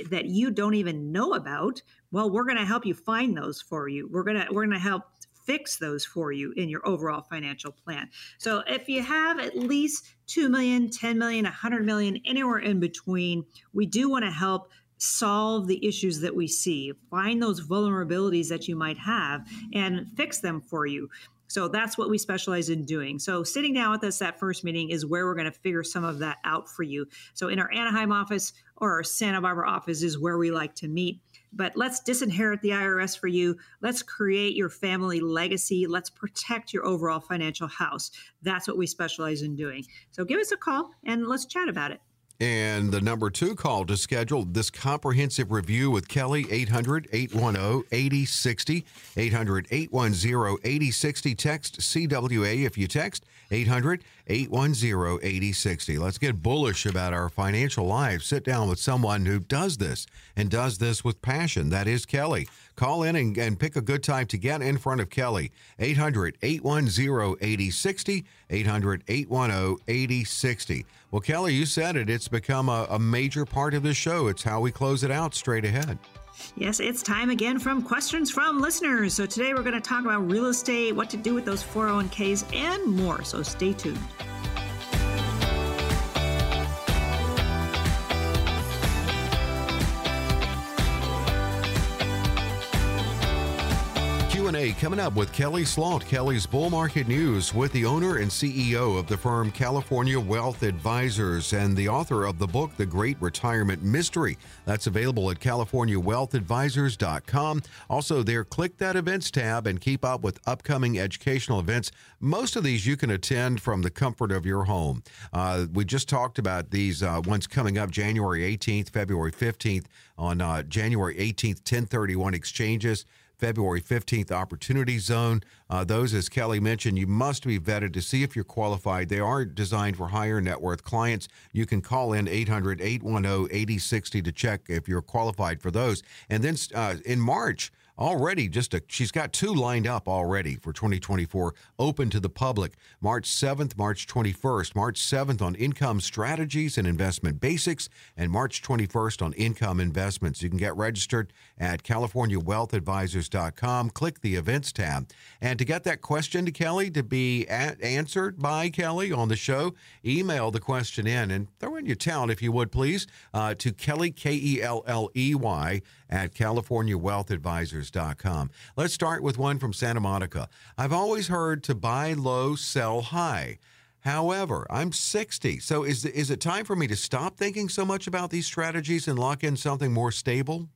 S1: that you don't even know about well we're going to help you find those for you. We're going to we're going to help fix those for you in your overall financial plan. So if you have at least 2 million, 10 million, 100 million, anywhere in between, we do want to help solve the issues that we see, find those vulnerabilities that you might have and fix them for you. So that's what we specialize in doing. So sitting down with us that first meeting is where we're going to figure some of that out for you. So in our Anaheim office or our Santa Barbara office is where we like to meet but let's disinherit the IRS for you. Let's create your family legacy. Let's protect your overall financial house. That's what we specialize in doing. So give us a call and let's chat about it.
S3: And the number two call to schedule this comprehensive review with Kelley, 800 810 8060. 800 810 8060. Text CWA if you text 800 810 8060. Let's get bullish about our financial lives. Sit down with someone who does this and does this with passion. That is Kelley. Call in and, and pick a good time to get in front of Kelley. 800 810 8060. 800 810 8060. Well, Kelley, you said it. It's become a, a major part of the show. It's how we close it out straight ahead.
S1: Yes, it's time again from questions from listeners. So today we're going to talk about real estate, what to do with those 401ks, and more. So stay tuned.
S3: Q&A coming up with Kelley Slaught, Kelley's Bull Market News, with the owner and CEO of the firm California Wealth Advisors and the author of the book The Great Retirement Mystery. That's available at californiawealthadvisors.com. Also there, click that events tab and keep up with upcoming educational events. Most of these you can attend from the comfort of your home. Uh, we just talked about these uh, ones coming up January 18th, February 15th, on uh, January 18th, 1031 exchanges. February 15th Opportunity Zone. Uh, those, as Kelley mentioned, you must be vetted to see if you're qualified. They are designed for higher net worth clients. You can call in 800 810 8060 to check if you're qualified for those. And then uh, in March, already just a she's got two lined up already for 2024 open to the public march 7th march 21st march 7th on income strategies and investment basics and march 21st on income investments. You can get registered at californiawealthadvisors.com click the events tab. And to get that question to kelley to be a- answered by kelley on the show email the question in and throw in your talent if you would please uh, to kelley k-e-l-l-e-y at californiawealthadvisors.com. Let's start with one from Santa Monica. I've always heard to buy low, sell high. However, I'm 60, so is, is it time for me to stop thinking so much about these strategies and lock in something more stable?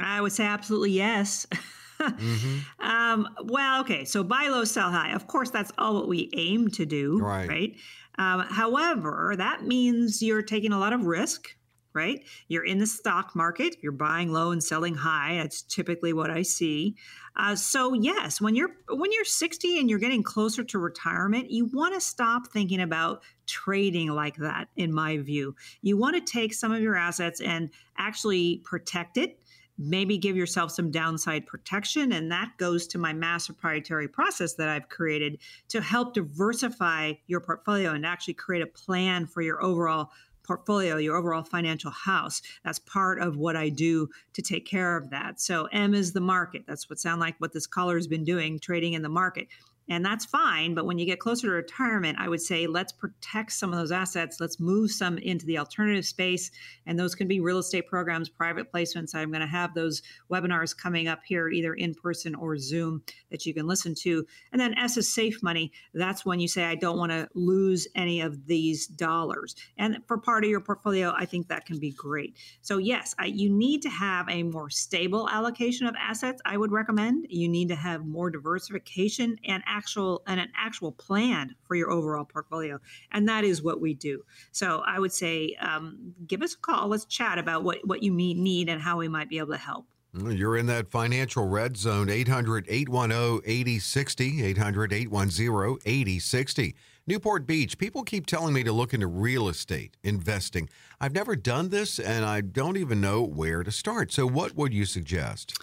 S1: I would say absolutely yes. mm-hmm. um, well, okay, so buy low, sell high. Of course, that's all what we aim to do, right? right? Um, however, that means you're taking a lot of risk right? You're in the stock market, you're buying low and selling high. That's typically what I see. Uh, so yes, when you're when you're 60 and you're getting closer to retirement, you want to stop thinking about trading like that. In my view, you want to take some of your assets and actually protect it. Maybe give yourself some downside protection. And that goes to my master proprietary process that I've created to help diversify your portfolio and actually create a plan for your overall portfolio, your overall financial house. That's part of what I do to take care of that. So M is the market. That's what sound like what this caller has been doing, trading in the market. And that's fine. But when you get closer to retirement, I would say let's protect some of those assets. Let's move some into the alternative space. And those can be real estate programs, private placements. I'm going to have those webinars coming up here, either in person or Zoom, that you can listen to. And then S is safe money. That's when you say, I don't want to lose any of these dollars. And for part of your portfolio, I think that can be great. So, yes, I, you need to have a more stable allocation of assets. I would recommend you need to have more diversification and actual and an actual plan for your overall portfolio, and that is what we do. So, I would say, um, give us a call. Let's chat about what what you need and how we might be able to help.
S3: You're in that financial red zone. 800 810 8060. 800 810 8060. Newport Beach, people keep telling me to look into real estate investing. I've never done this and I don't even know where to start. So, what would you suggest?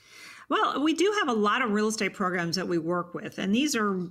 S1: Well, we do have a lot of real estate programs that we work with, and these are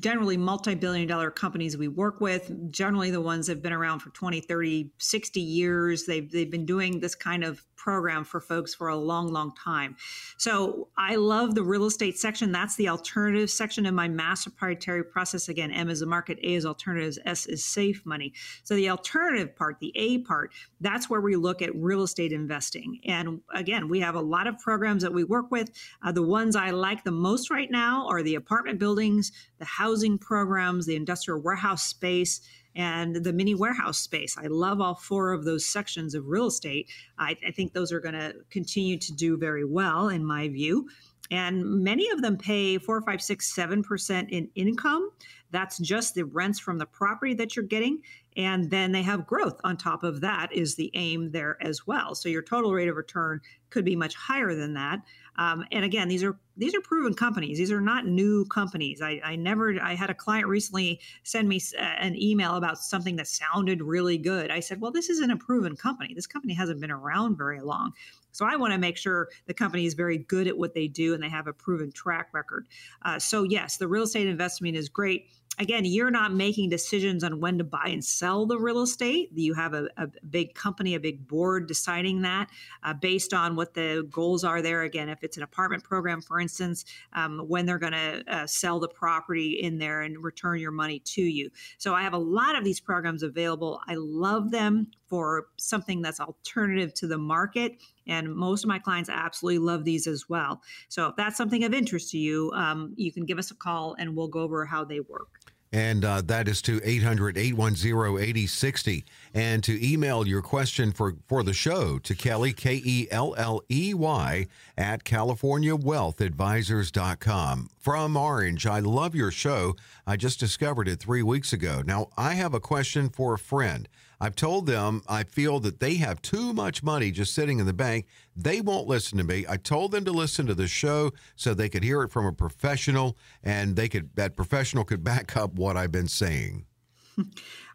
S1: generally multi billion dollar companies we work with, generally the ones that have been around for 20, 30, 60 years. They've, they've been doing this kind of program for folks for a long, long time. So I love the real estate section. That's the alternative section in my master proprietary process. Again, M is the market, A is alternatives, S is safe money. So the alternative part, the A part, that's where we look at real estate investing. And again, we have a lot of programs that we work with. Uh, the ones I like the most right now are the apartment buildings, the housing programs, the industrial warehouse space and the mini warehouse space. I love all four of those sections of real estate. I, I think those are going to continue to do very well, in my view. And many of them pay four, five, six, seven percent in income. That's just the rents from the property that you're getting. And then they have growth on top of that, is the aim there as well. So your total rate of return could be much higher than that. Um, and again, these are these are proven companies. These are not new companies. I, I never. I had a client recently send me uh, an email about something that sounded really good. I said, "Well, this isn't a proven company. This company hasn't been around very long." So I want to make sure the company is very good at what they do and they have a proven track record. Uh, so yes, the real estate investment is great again, you're not making decisions on when to buy and sell the real estate. You have a, a big company, a big board deciding that uh, based on what the goals are there. Again, if it's an apartment program, for instance, um, when they're going to uh, sell the property in there and return your money to you. So I have a lot of these programs available. I love them for something that's alternative to the market. And most of my clients absolutely love these as well. So if that's something of interest to you, um, you can give us a call and we'll go over how they work.
S3: And uh, that is to 800 810 8060. And to email your question for, for the show to Kelley, K E L L E Y, at CaliforniaWealthAdvisors.com. From Orange, I love your show. I just discovered it three weeks ago. Now, I have a question for a friend. I've told them I feel that they have too much money just sitting in the bank. They won't listen to me. I told them to listen to the show so they could hear it from a professional and they could that professional could back up what I've been saying.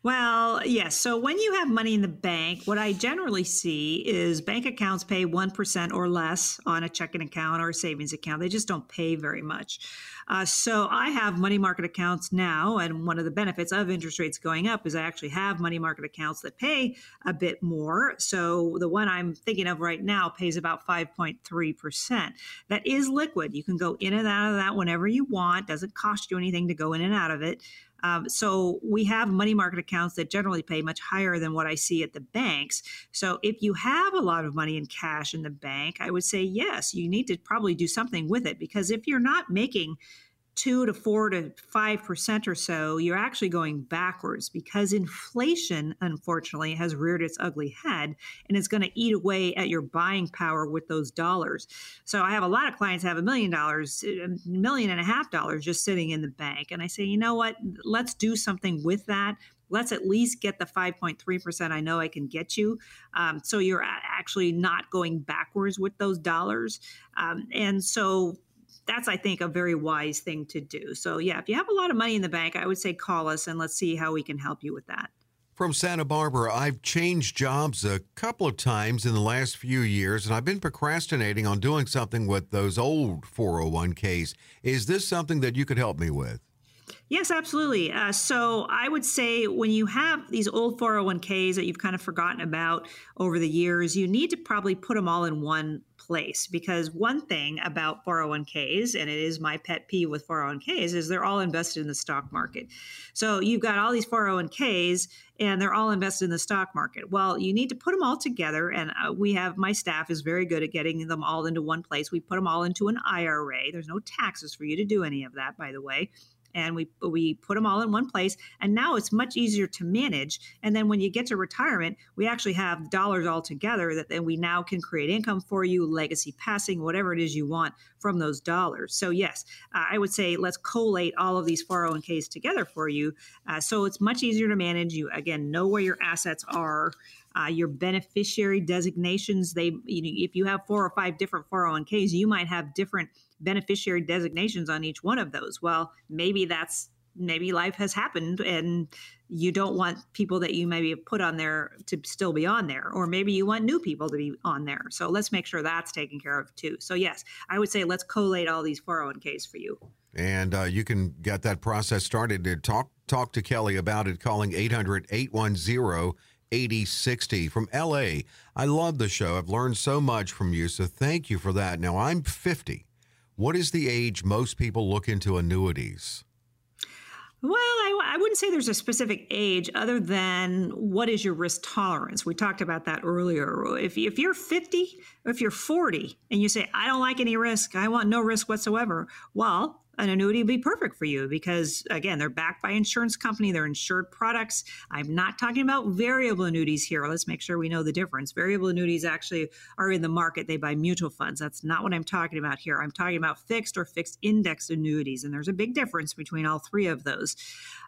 S1: Well, yes. So when you have money in the bank, what I generally see is bank accounts pay 1% or less on a checking account or a savings account. They just don't pay very much. Uh, so I have money market accounts now. And one of the benefits of interest rates going up is I actually have money market accounts that pay a bit more. So the one I'm thinking of right now pays about 5.3%. That is liquid. You can go in and out of that whenever you want, doesn't cost you anything to go in and out of it. Um, so we have money market accounts that generally pay much higher than what I see at the banks. So if you have a lot of money in cash in the bank, I would say yes, you need to probably do something with it because if you're not making two to four to five percent or so, you're actually going backwards because inflation, unfortunately, has reared its ugly head and it's going to eat away at your buying power with those dollars. So I have a lot of clients have a million dollars, a million and a half dollars just sitting in the bank. And I say, you know what? Let's do something with that let's at least get the 5.3% I know I can get you. Um, so you're actually not going backwards with those dollars. Um, and so that's I think a very wise thing to do. So yeah, if you have a lot of money in the bank, I would say call us and let's see how we can help you with that.
S3: From Santa Barbara, I've changed jobs a couple of times in the last few years, and I've been procrastinating on doing something with those old 401ks. Is this something that you could help me with?
S1: Yes, absolutely. Uh, so I would say when you have these old 401ks that you've kind of forgotten about over the years, you need to probably put them all in one place because one thing about 401ks, and it is my pet peeve with 401ks, is they're all invested in the stock market. So you've got all these 401ks and they're all invested in the stock market. Well, you need to put them all together. And uh, we have, my staff is very good at getting them all into one place. We put them all into an IRA. There's no taxes for you to do any of that, by the way and we we put them all in one place and now it's much easier to manage. And then when you get to retirement we actually have dollars all together that then we now can create income for you legacy passing whatever it is you want from those dollars. So yes i would say let's collate all of these 401ks together for you uh, so it's much easier to manage. You again know where your assets are uh, your beneficiary designations. They you know, if you have four or five different 401ks you might have different beneficiary designations on each one of those. Well, maybe that's maybe life has happened and you don't want people that you maybe have put on there to still be on there or maybe you want new people to be on there so let's make sure that's taken care of too so yes i would say let's collate all these 401ks for you
S3: and uh, you can get that process started to talk talk to kelley about it calling 800-810 8060 from LA. I love the show. I've learned so much from you, so thank you for that. Now, I'm 50. What is the age most people look into annuities?
S1: Well, I, I, wouldn't say there's a specific age other than what is your risk tolerance. We talked about that earlier. If, if you're 50, if you're 40, and you say, I don't like any risk, I want no risk whatsoever, well, an annuity would be perfect for you because again they're backed by insurance company they're insured products. I'm not talking about variable annuities here. Let's make sure we know the difference. Variable annuities actually are in the market. They buy mutual funds. That's not what i'm talking about here. I'm talking about fixed or fixed index annuities and there's a big difference between all three of those.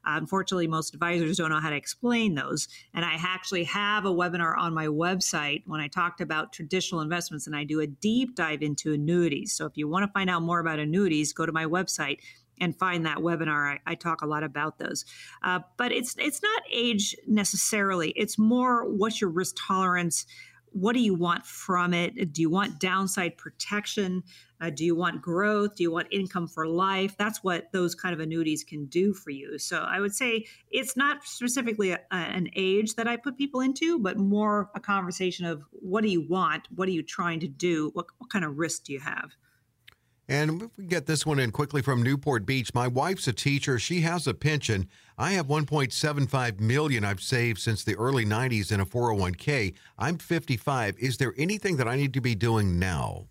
S1: Unfortunately most advisors don't know how to explain those and i actually have a webinar on my website when i talked about traditional investments and i do a deep dive into annuities. So if you want to find out more about annuities go to my website website and find that webinar. I, I talk a lot about those, uh, but it's it's not age necessarily. It's more what's your risk tolerance. What do you want from it? Do you want downside protection? Uh, do you want growth? Do you want income for life? That's what those kind of annuities can do for you. So I would say it's not specifically a, an age that I put people into, but more a conversation of what do you want? What are you trying to do? What, what kind of risk do you have?
S3: And we get this one in quickly from Newport Beach, my wife's a teacher. She has a pension. I have 1.75 million I've saved since the early 90s in a 401k. I'm 55. Is there anything that I need to be doing now?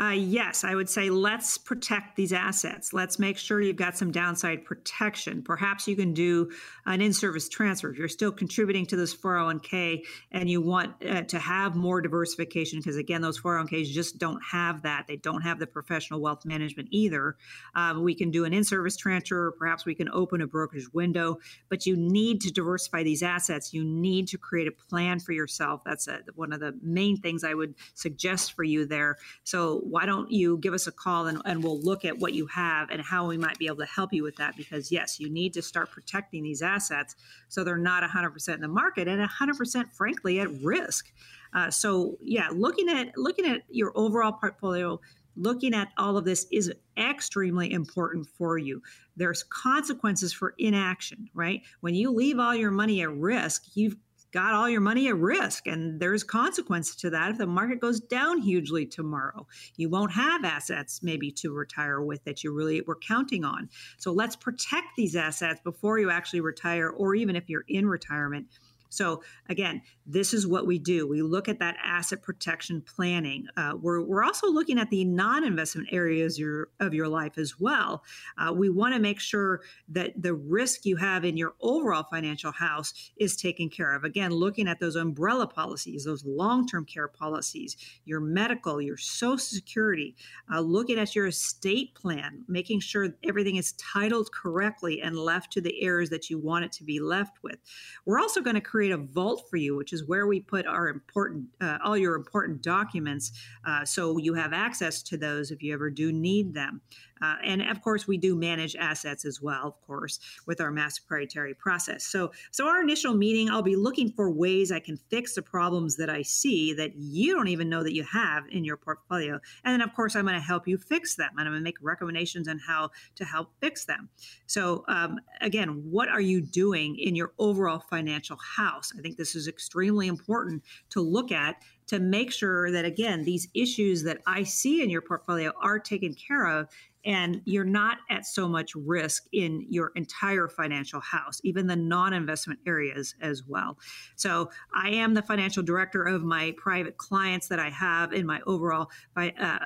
S1: Uh, yes, I would say let's protect these assets. Let's make sure you've got some downside protection. Perhaps you can do an in service transfer. If you're still contributing to this 401k and you want uh, to have more diversification, because again, those 401ks just don't have that. They don't have the professional wealth management either. Uh, we can do an in service transfer. or Perhaps we can open a brokerage window, but you need to diversify these assets. You need to create a plan for yourself. That's a, one of the main things I would suggest for you there. So, why don't you give us a call and, and we'll look at what you have and how we might be able to help you with that? Because, yes, you need to start protecting these assets so they're not 100% in the market and 100%, frankly, at risk. Uh, so, yeah, looking at looking at your overall portfolio, looking at all of this is extremely important for you. There's consequences for inaction, right? When you leave all your money at risk, you've got all your money at risk and there's consequence to that. If the market goes down hugely tomorrow you won't have assets maybe to retire with that you really were counting on. So let's protect these assets before you actually retire or even if you're in retirement so again, this is what we do. We look at that asset protection planning. Uh, we're, we're also looking at the non-investment areas your, of your life as well. Uh, we want to make sure that the risk you have in your overall financial house is taken care of. Again, looking at those umbrella policies, those long-term care policies, your medical, your social security, uh, looking at your estate plan, making sure everything is titled correctly and left to the heirs that you want it to be left with. We're also going to create create a vault for you, which is where we put our important, uh, all your important documents, uh, so you have access to those if you ever do need them. Uh, and of course, we do manage assets as well, of course, with our MAS proprietary process. So, so our initial meeting, I'll be looking for ways I can fix the problems that I see that you don't even know that you have in your portfolio. And then, of course, I'm going to help you fix them, and I'm going to make recommendations on how to help fix them. So, um, again, what are you doing in your overall financial house? house. I think this is extremely important to look at to make sure that, again, these issues that I see in your portfolio are taken care of and you're not at so much risk in your entire financial house, even the non investment areas as well. So, I am the financial director of my private clients that I have in my overall uh,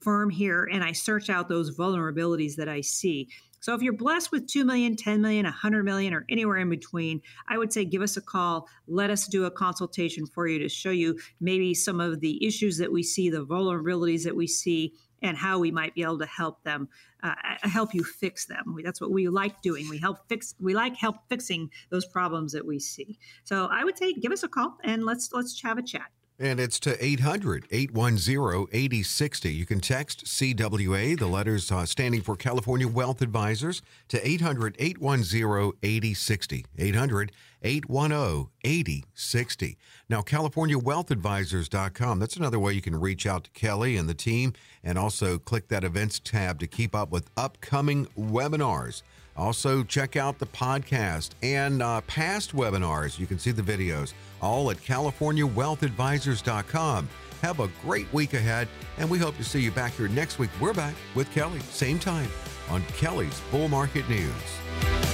S1: firm here, and I search out those vulnerabilities that I see. So if you're blessed with 2 million, 10 million, 100 million, or anywhere in between, I would say give us a call. Let us do a consultation for you to show you maybe some of the issues that we see, the vulnerabilities that we see, and how we might be able to help them, uh, help you fix them. That's what we like doing. We help fix. We like help fixing those problems that we see. So I would say give us a call and let's let's have a chat.
S3: And it's to 800 810 8060. You can text CWA, the letters uh, standing for California Wealth Advisors, to 800 810 8060. 800 810 8060. Now, CaliforniaWealthAdvisors.com, that's another way you can reach out to Kelley and the team, and also click that events tab to keep up with upcoming webinars. Also, check out the podcast and uh, past webinars. You can see the videos all at CaliforniaWealthAdvisors.com. Have a great week ahead, and we hope to see you back here next week. We're back with Kelley, same time on Kelley's Bull Market News.